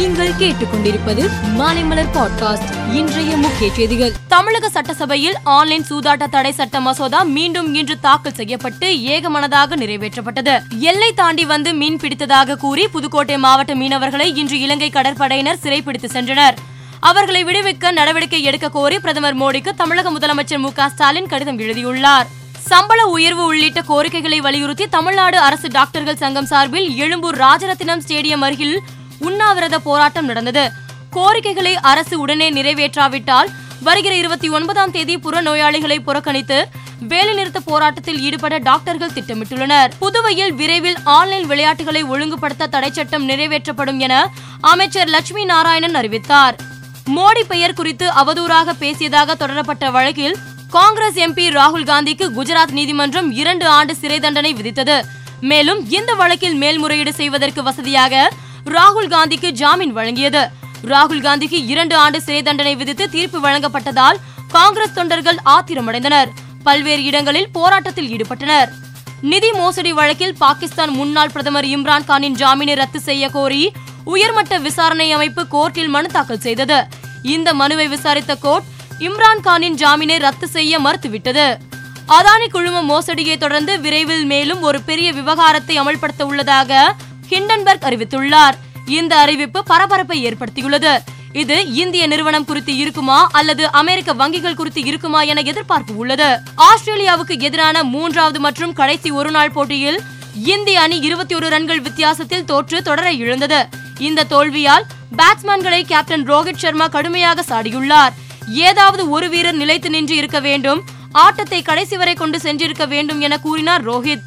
நீங்கள் கேட்டுக்கொண்டிருப்பது மாலைமலர் பாட்காஸ்ட் இன்றைய முக்கிய செய்திகள். தமிழக சட்டசபையில் ஆன்லைன் சூதாட்ட தடை சட்ட மசோதா மீண்டும் இன்று தாக்கல் செய்யப்பட்டு ஏகமனதாக நிறைவேற்றப்பட்டது. எல்லை தாண்டி வந்து மீன் பிடித்ததாக கூறி புதுக்கோட்டை மாவட்ட மீனவர்களை இன்று இலங்கை கடற்படையினர் சிறைப்பிடித்து சென்றனர். அவர்களை விடுவிக்க நடவடிக்கை எடுக்க கோரி பிரதமர் மோடிக்கு தமிழக முதலமைச்சர் மு க ஸ்டாலின் கடிதம் எழுதியுள்ளார். சம்பள உயர்வு உள்ளிட்ட கோரிக்கைகளை வலியுறுத்தி தமிழ்நாடு அரசு டாக்டர்கள் சங்கம் சார்பில் எழும்பூர் ராஜரத்தினம் ஸ்டேடியம் அருகில் உண்ணாவிரத போராட்டம் நடந்தது. கோரிக்கைகளை அரசு உடனே நிறைவேற்றாவிட்டால் வருகிற இருபத்தி ஒன்பதாம் தேதி புறநோயாளிகளை புறக்கணித்து வேலைநிறுத்த போராட்டத்தில் ஈடுபட டாக்டர்கள் திட்டமிட்டுள்ளனர். புதுவையில் விரைவில் ஆன்லைன் விளையாட்டுகளை ஒழுங்குபடுத்த தடை சட்டம் நிறைவேற்றப்படும் என அமைச்சர் லட்சுமி நாராயணன் அறிவித்தார். மோடி பெயர் குறித்து அவதூறாக பேசியதாக தொடரப்பட்ட வழக்கில் காங்கிரஸ் எம்பி ராகுல் காந்திக்கு குஜராத் நீதிமன்றம் இரண்டு ஆண்டு சிறை தண்டனை விதித்தது. மேலும் இந்த வழக்கில் மேல்முறையீடு செய்வதற்கு வசதியாக ராகுல் காந்திக்கு ஜாமீன் வழங்கியது. ராகுல் காந்திக்கு இரண்டு ஆண்டு சிறை தண்டனை விதித்து தீர்ப்பு வழங்கப்பட்டதால் காங்கிரஸ் தொண்டர்கள் ஆத்திரமடைந்தனர். பல்வேறு இடங்களில் போராட்டத்தில் ஈடுபட்டனர். நிதி மோசடி வழக்கில் பாகிஸ்தான் முன்னாள் பிரதமர் இம்ரான் கானின் ஜாமீனை ரத்து செய்ய கோரி உயர்மட்ட விசாரணை அமைப்பு கோர்ட்டில் மனு தாக்கல் செய்தது. இந்த மனுவை விசாரித்த கோர்ட் இம்ரான்கானின் ஜாமீனை ரத்து செய்ய மறுத்துவிட்டது. அதானி குழும மோசடியை தொடர்ந்து விரைவில் மேலும் ஒரு பெரிய விவகாரத்தை அமல்படுத்த உள்ளதாக ஹிண்டன்பர்க் அறிவித்துள்ளார். இந்த அறிவிப்பு பரபரப்பை ஏற்படுத்தியுள்ளது. இது இந்திய நிறுவனம் குறித்து இருக்குமா அல்லது அமெரிக்க வங்கிகள் குறித்து இருக்குமா என எதிர்பார்ப்பு உள்ளது. ஆஸ்திரேலியாவுக்கு எதிரான மூன்றாவது மற்றும் கடைசி ஒருநாள் போட்டியில் இந்திய அணி இருபத்தி ஒரு ரன்கள் வித்தியாசத்தில் தோற்று தொடரை இழந்தது. இந்த தோல்வியால் பேட்ஸ்மேன்களை கேப்டன் ரோஹித் சர்மா கடுமையாக சாடியுள்ளார். ஏதாவது ஒரு வீரர் நிலைத்து நின்று இருக்க வேண்டும். ஆட்டத்தை கடைசி வரை கொண்டு சென்றிருக்க வேண்டும் என கூறினார் ரோஹித்.